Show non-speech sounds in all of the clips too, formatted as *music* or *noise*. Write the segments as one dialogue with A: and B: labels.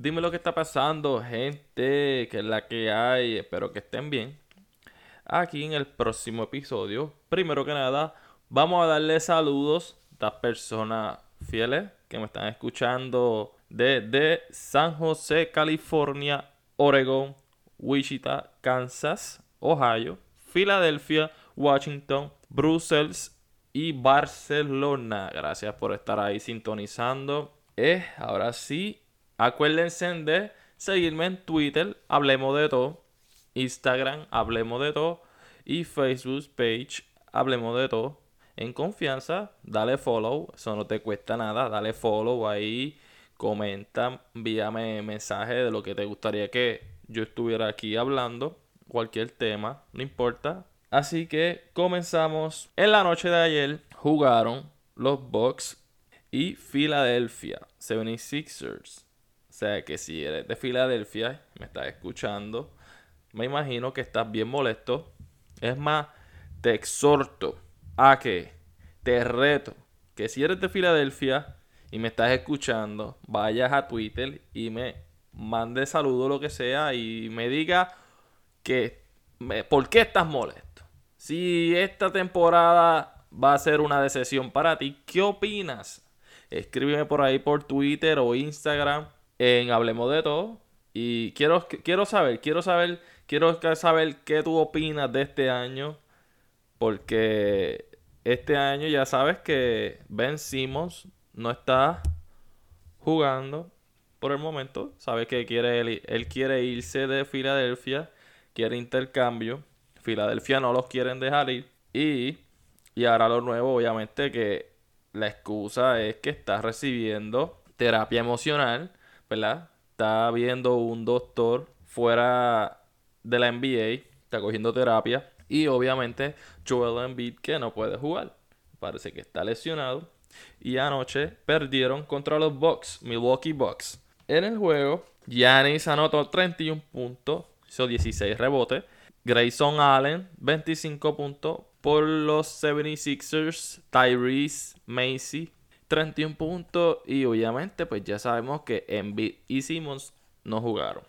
A: Dime lo que está pasando, gente, que es la que hay. Espero que estén bien. Aquí en el próximo episodio, primero que nada, vamos a darle saludos a las personas fieles que me están escuchando desde San José, California, Oregon, Wichita, Kansas, Ohio, Filadelfia, Washington, Brussels y Barcelona. Gracias por estar ahí sintonizando. Eh, ahora sí, acuérdense de seguirme en Twitter, hablemos de todo. Instagram, hablemos de todo. Y Facebook page, hablemos de todo. En confianza, dale follow, eso no te cuesta nada, dale follow ahí, comenta, envíame mensaje de lo que te gustaría que yo estuviera aquí hablando, cualquier tema, no importa, Así que comenzamos. En la noche de ayer jugaron los Bucks y Philadelphia 76ers. Sea que si eres de Filadelfia, me estás escuchando, me imagino que estás bien molesto. Es más, te exhorto a que te reto que si eres de Filadelfia y me estás escuchando, vayas a Twitter y me mande saludo lo que sea y me diga que por qué estás molesto. Si esta temporada va a ser una decepción para ti, ¿qué opinas? Escríbeme por ahí por Twitter o Instagram en Hablemos de Todo. Y quiero, quiero saber, quiero saber, quiero saber qué tú opinas de este año. Porque este año ya sabes que Ben Simmons no está jugando por el momento. Sabes que quiere, él quiere irse de Filadelfia, quiere intercambio. Filadelfia no los quieren dejar ir. Y, y ahora lo nuevo, obviamente, que la excusa es que está recibiendo terapia emocional, ¿verdad? Está viendo un doctor fuera de la NBA, está cogiendo terapia. Y obviamente Joel Embiid que no puede jugar. Parece que está lesionado. Y anoche perdieron contra los Bucks, Milwaukee Bucks. En el juego, Giannis anotó 31 puntos, hizo 16 rebotes Grayson Allen, 25 puntos. Por los 76ers, Tyrese Macy, 31 puntos. Y obviamente, pues ya sabemos que Embiid y Simmons no jugaron.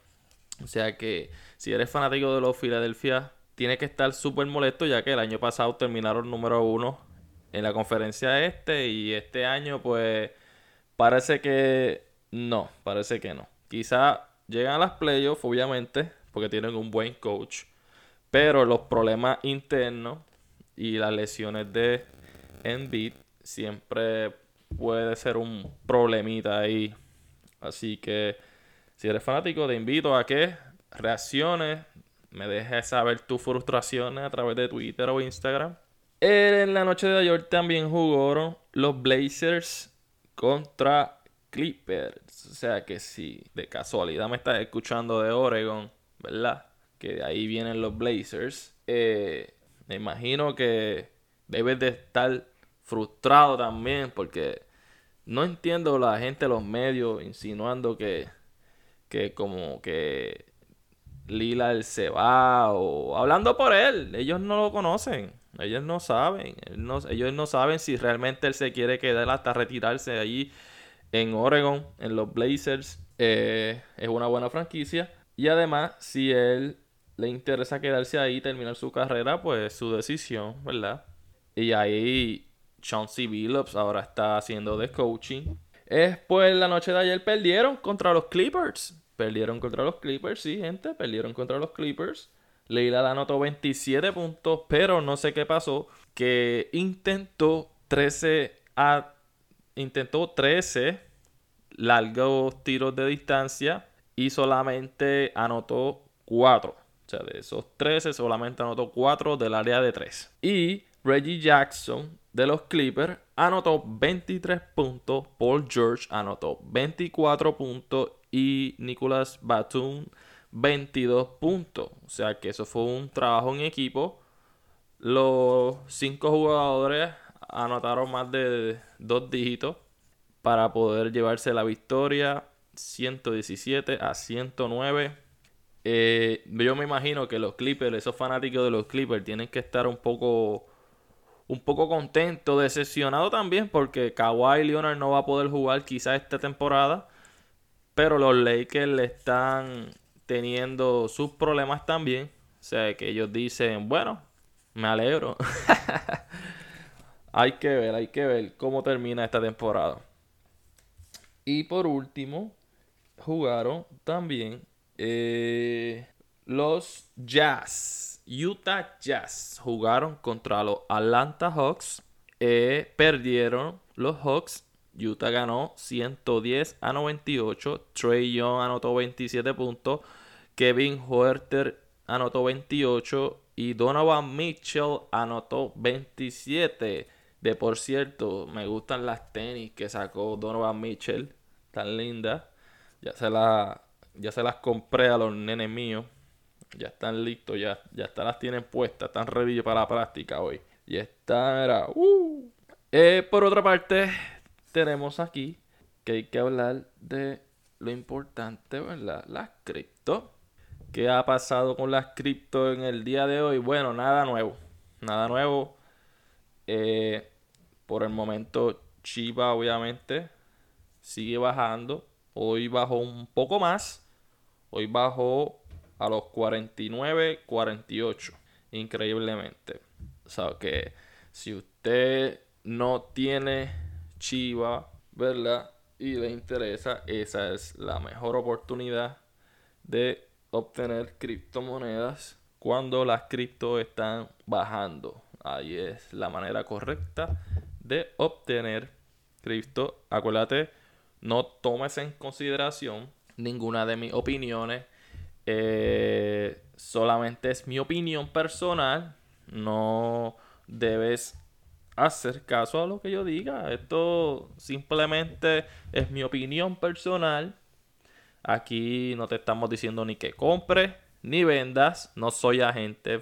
A: O sea que si eres fanático de los Philadelphia, tienes que estar súper molesto, ya que el año pasado terminaron número uno en la conferencia este. Y este año, pues parece que no, parece que no. Quizá llegan a las playoffs, obviamente, porque tienen un buen coach. Pero los problemas internos y las lesiones de Embiid siempre puede ser un problemita ahí. Así que si eres fanático, te invito a que reacciones, me dejes saber tus frustraciones a través de Twitter o Instagram. En la noche de ayer también jugaron los Blazers contra Clippers. O sea que si de casualidad me estás escuchando de Oregon, ¿verdad? que de ahí vienen los Blazers, eh, me imagino que debes de estar frustrado también porque no entiendo la gente de los medios insinuando que, que como que Lila se va o hablando por él, ellos no lo conocen, ellos no saben, ellos no saben si realmente él se quiere quedar hasta retirarse allí en Oregon, en los Blazers, eh, es una buena franquicia. Y además, si él le interesa quedarse ahí terminar su carrera, pues su decisión, ¿verdad? Y ahí Chauncey Billups ahora está haciendo de coaching. Después la noche de ayer perdieron contra los Clippers. Perdieron contra los Clippers, sí, gente. Perdieron contra los Clippers. Leila anotó 27 puntos, pero no sé qué pasó. Que intentó 13 a. Intentó 13 largos tiros de distancia y solamente anotó 4. O sea, de esos 13 solamente anotó 4 del área de 3. Y Reggie Jackson de los Clippers anotó 23 puntos. Paul George anotó 24 puntos. Y Nicolas Batum 22 puntos. O sea que eso fue un trabajo en equipo. Los 5 jugadores anotaron más de 2 dígitos para poder llevarse la victoria 117 a 109 eh, yo me imagino que los Clippers, esos fanáticos de los Clippers, tienen que estar un poco, un poco contentos, decepcionados también, porque Kawhi Leonard no va a poder jugar quizás esta temporada. Pero los Lakers le están teniendo sus problemas también. O sea, que ellos dicen, bueno, me alegro. *laughs* hay que ver, hay que ver cómo termina esta temporada. Y por último, jugaron también eh, los Jazz. Utah Jazz jugaron contra los Atlanta Hawks. Eh, perdieron los Hawks. Utah ganó 110 a 98. Trey Young anotó 27 puntos. Kevin Huerter anotó 28. Y Donovan Mitchell anotó 27. De por cierto, me gustan las tenis que sacó Donovan Mitchell. Tan lindas. Ya se, ya se las compré a los nenes míos. Ya están listos, ya, ya están, las tienen puestas. Están ready para la práctica hoy. Y era. Uh. Eh, por otra parte, tenemos aquí que hay que hablar de lo importante, ¿verdad? Las cripto. ¿Qué ha pasado con las cripto en el día de hoy? Bueno, nada nuevo. Nada nuevo. Eh, por el momento, Chiva obviamente sigue bajando. Hoy bajó un poco más. Hoy bajó a los 49, 48. Increíblemente. O sea que si usted no tiene Chiva, ¿verdad? Y le interesa, esa es la mejor oportunidad de obtener criptomonedas cuando las cripto están bajando. Ahí es la manera correcta de obtener cripto. Acuérdate, no tomes en consideración ninguna de mis opiniones. Eh, solamente es mi opinión personal. No debes hacer caso a lo que yo diga. Esto simplemente es mi opinión personal. Aquí no te estamos diciendo ni que compres ni vendas. No soy agente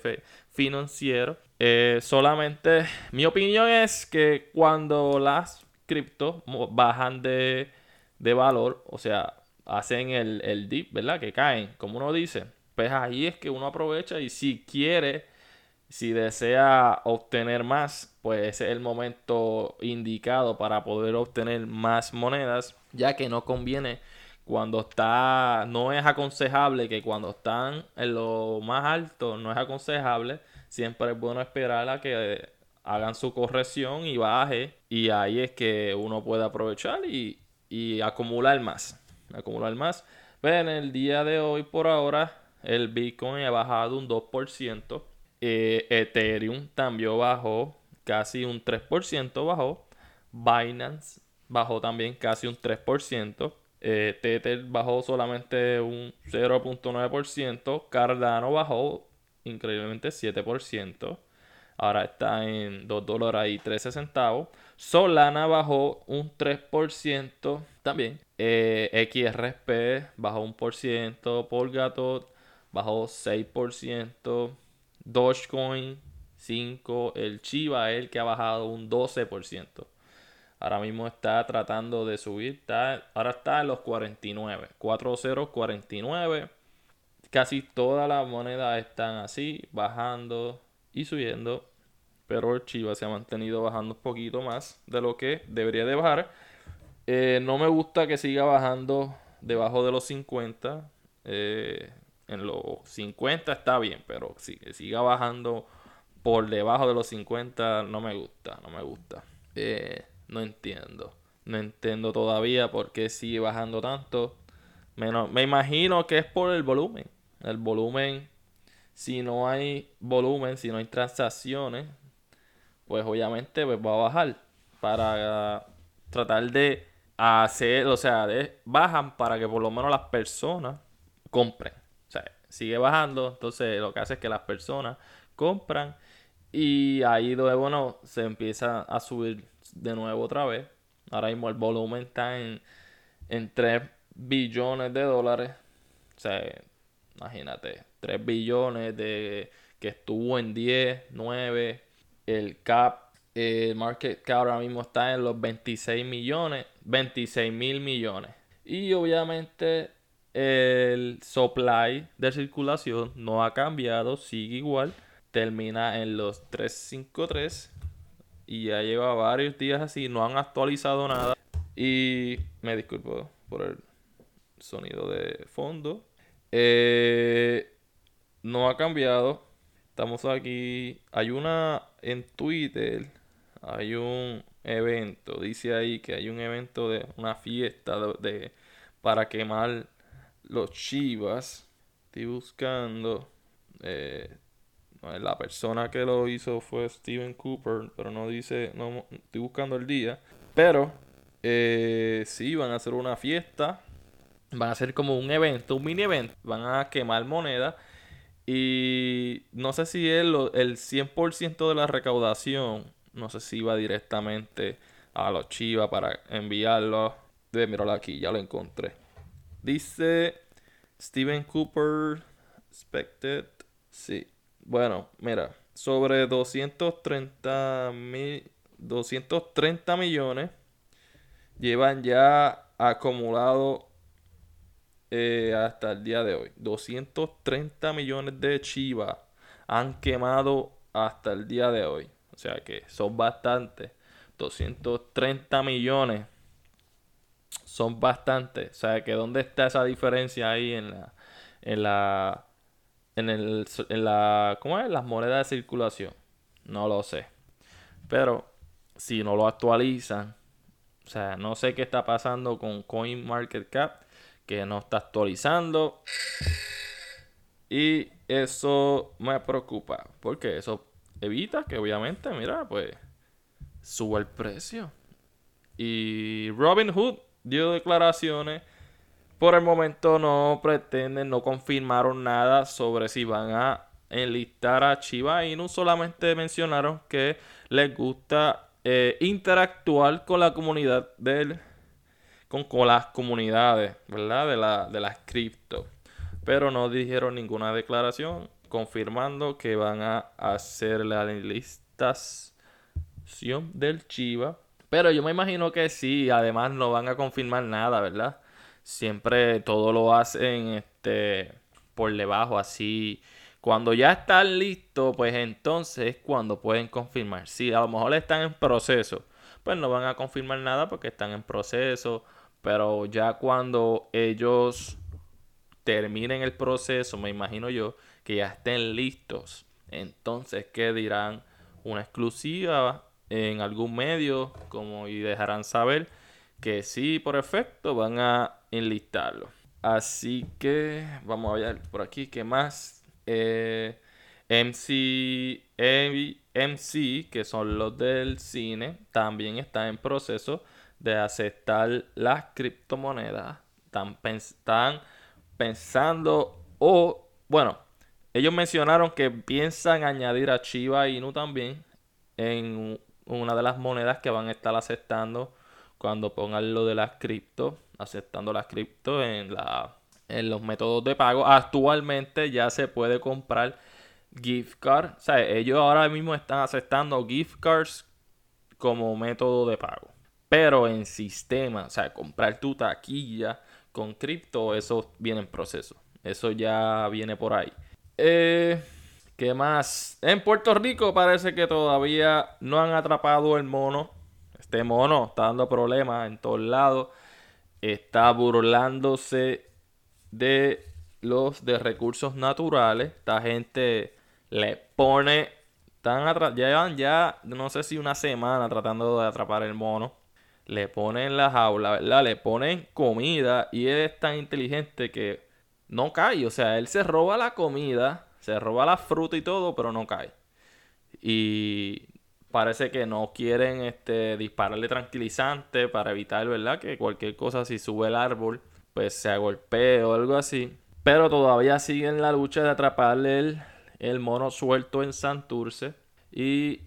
A: financiero. Eh, solamente mi opinión es que cuando las criptos bajan de, valor, o sea, hacen el, el dip, ¿verdad? Que caen, como uno dice. Pues ahí es que uno aprovecha y si quiere si desea obtener más, pues es el momento indicado para poder obtener más monedas, ya que no conviene cuando está, no es aconsejable que cuando están en lo más alto, no es aconsejable, siempre es bueno esperar a que hagan su corrección y baje, y ahí es que uno puede aprovechar y, y acumular más, acumular más. Pero en el día de hoy, por ahora, el Bitcoin ha bajado un 2%. Eh, Ethereum también bajó casi un 3%, bajó. Binance bajó también casi un 3%. Eh, Tether bajó solamente un 0.9%. Cardano bajó increíblemente 7%. Ahora está en 2 dólares y 13 centavos. Solana bajó un 3% también. XRP bajó un por ciento. Polgato bajó 6%. Dogecoin 5, el Chiva el que ha bajado un 12%. Ahora mismo está tratando de subir, ahora está en los 49, 49 Casi todas las monedas están así, bajando y subiendo. Pero el Chiva se ha mantenido bajando un poquito más de lo que debería de bajar. Eh, no me gusta que siga bajando debajo de los 50. Eh, en los 50 está bien, pero si siga bajando por debajo de los 50 no me gusta, no me gusta. Eh, no entiendo. No entiendo todavía por qué sigue bajando tanto. Menos, me imagino que es por el volumen. El volumen, si no hay volumen, si no hay transacciones, pues obviamente pues va a bajar. Para tratar de hacer, o sea, de, bajan para que por lo menos las personas compren sigue bajando. Entonces lo que hace es que las personas compran y ahí luego no se empieza a subir de nuevo otra vez. Ahora mismo el volumen está en, en 3 billones de dólares. O sea, imagínate, 3 billones de que estuvo en 10, 9. El cap, el market cap ahora mismo está en los 26 millones, 26 mil millones. Y obviamente el supply de circulación no ha cambiado, sigue igual. Termina en los 353 y ya lleva varios días así, no han actualizado nada. Y me disculpo por el sonido de fondo. Eh, no ha cambiado. Estamos aquí. Hay una en Twitter. Hay un evento. Dice ahí que hay un evento de una fiesta de, para quemar los chivas. Estoy buscando. Eh, la persona que lo hizo fue Steven Cooper, pero no dice, no estoy buscando el día. Pero eh, sí, van a hacer una fiesta. Van a hacer como un evento, un mini evento. Van a quemar moneda. Y no sé si el, el 100% de la recaudación, no sé si va directamente a los Chivas para enviarlo. De mirarlo aquí, ya lo encontré. Dice Steven Cooper, expected. Sí. Bueno, mira, sobre 230 mil, 230 millones llevan ya acumulado eh, hasta el día de hoy. 230 millones de Chivas han quemado hasta el día de hoy. O sea que son bastantes. 230 millones son bastantes. O sea que dónde está esa diferencia ahí en la en la en, el, en la, ¿cómo es? las monedas de circulación. No lo sé. Pero si no lo actualizan, o sea, no sé qué está pasando con CoinMarketCap, que no está actualizando. Y eso me preocupa, porque eso evita que obviamente, mira, pues suba el precio. Y Robin Hood dio declaraciones por el momento no pretenden, no confirmaron nada sobre si van a enlistar a Chiva no Solamente mencionaron que les gusta eh, interactuar con la comunidad del, con, con las comunidades, ¿verdad? De, la, de las cripto. Pero no dijeron ninguna declaración confirmando que van a hacer la enlistación del Chiva. Pero yo me imagino que sí, además no van a confirmar nada, ¿verdad? siempre todo lo hacen este por debajo así cuando ya están listos pues entonces es cuando pueden confirmar si a lo mejor están en proceso pues no van a confirmar nada porque están en proceso pero ya cuando ellos terminen el proceso me imagino yo que ya estén listos entonces que dirán una exclusiva en algún medio como y dejarán saber que sí por efecto van a enlistarlo. Así que vamos a ver por aquí qué más. Eh, MC, MC, que son los del cine, también está en proceso de aceptar las criptomonedas. Están, están pensando o, bueno, ellos mencionaron que piensan añadir a Chiva Inu también en una de las monedas que van a estar aceptando cuando pongan lo de las cripto, aceptando las cripto en, la, en los métodos de pago. Actualmente ya se puede comprar gift card. O sea, ellos ahora mismo están aceptando gift cards como método de pago. Pero en sistema, o sea, comprar tu taquilla con cripto, eso viene en proceso. Eso ya viene por ahí. Eh, ¿Qué más? En Puerto Rico parece que todavía no han atrapado el mono este mono está dando problemas en todos lados. Está burlándose de los de recursos naturales. Esta gente le pone. Están llevan ya, no sé si una semana tratando de atrapar el mono. Le ponen la jaula, ¿verdad? Le ponen comida y es tan inteligente que no cae. O sea, él se roba la comida, se roba la fruta y todo, pero no cae. Y parece que no quieren este, dispararle tranquilizante para evitar, ¿verdad? Que cualquier cosa, si sube el árbol, pues se agolpee o algo así. Pero todavía siguen la lucha de atraparle el, mono suelto en Santurce. Y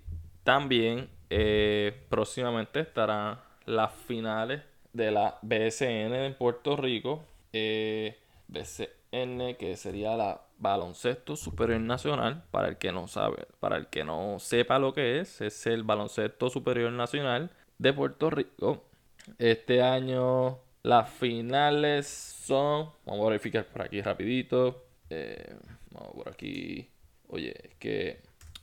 A: también eh, próximamente estarán las finales de la BSN en Puerto Rico. Eh, BCN, que sería la baloncesto superior nacional, para el que no sabe, para el que no sepa lo que es, es el baloncesto superior nacional de Puerto Rico. Este año las finales son, vamos a verificar por aquí rapidito, eh, vamos por aquí, oye, es que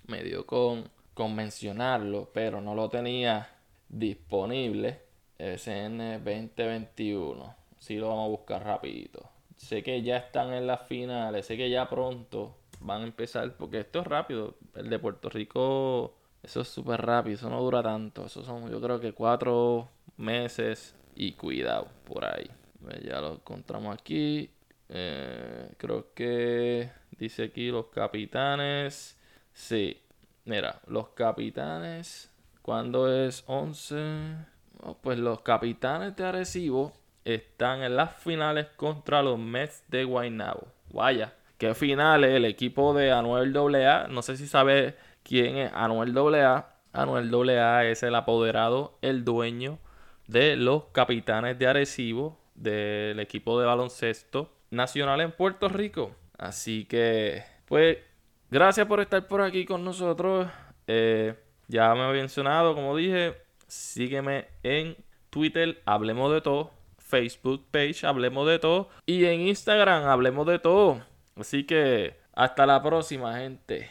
A: me dio con, con mencionarlo, pero no lo tenía disponible. SN 2021. sí lo vamos a buscar rapidito. Sé que ya están en las finales, sé que ya pronto van a empezar, porque esto es rápido. El de Puerto Rico, eso es súper rápido, eso no dura tanto. Eso son, yo creo que cuatro meses y cuidado por ahí. Pues ya lo encontramos aquí. Eh, creo que dice aquí los capitanes. Sí, mira, los capitanes. ¿Cuándo es 11? pues los capitanes de Arecibo están en las finales contra los Mets de Guaynabo. Vaya, qué finales. El equipo de Anuel AA. No sé si sabe quién es Anuel AA. Anuel AA es el apoderado, el dueño de los capitanes de Arecibo, del equipo de baloncesto nacional en Puerto Rico. Así que, pues, gracias por estar por aquí con nosotros. Eh, ya me había mencionado, como dije, sígueme en Twitter, hablemos de todo. Facebook page, hablemos de todo. Y en Instagram, hablemos de todo. Así que, hasta la próxima, gente.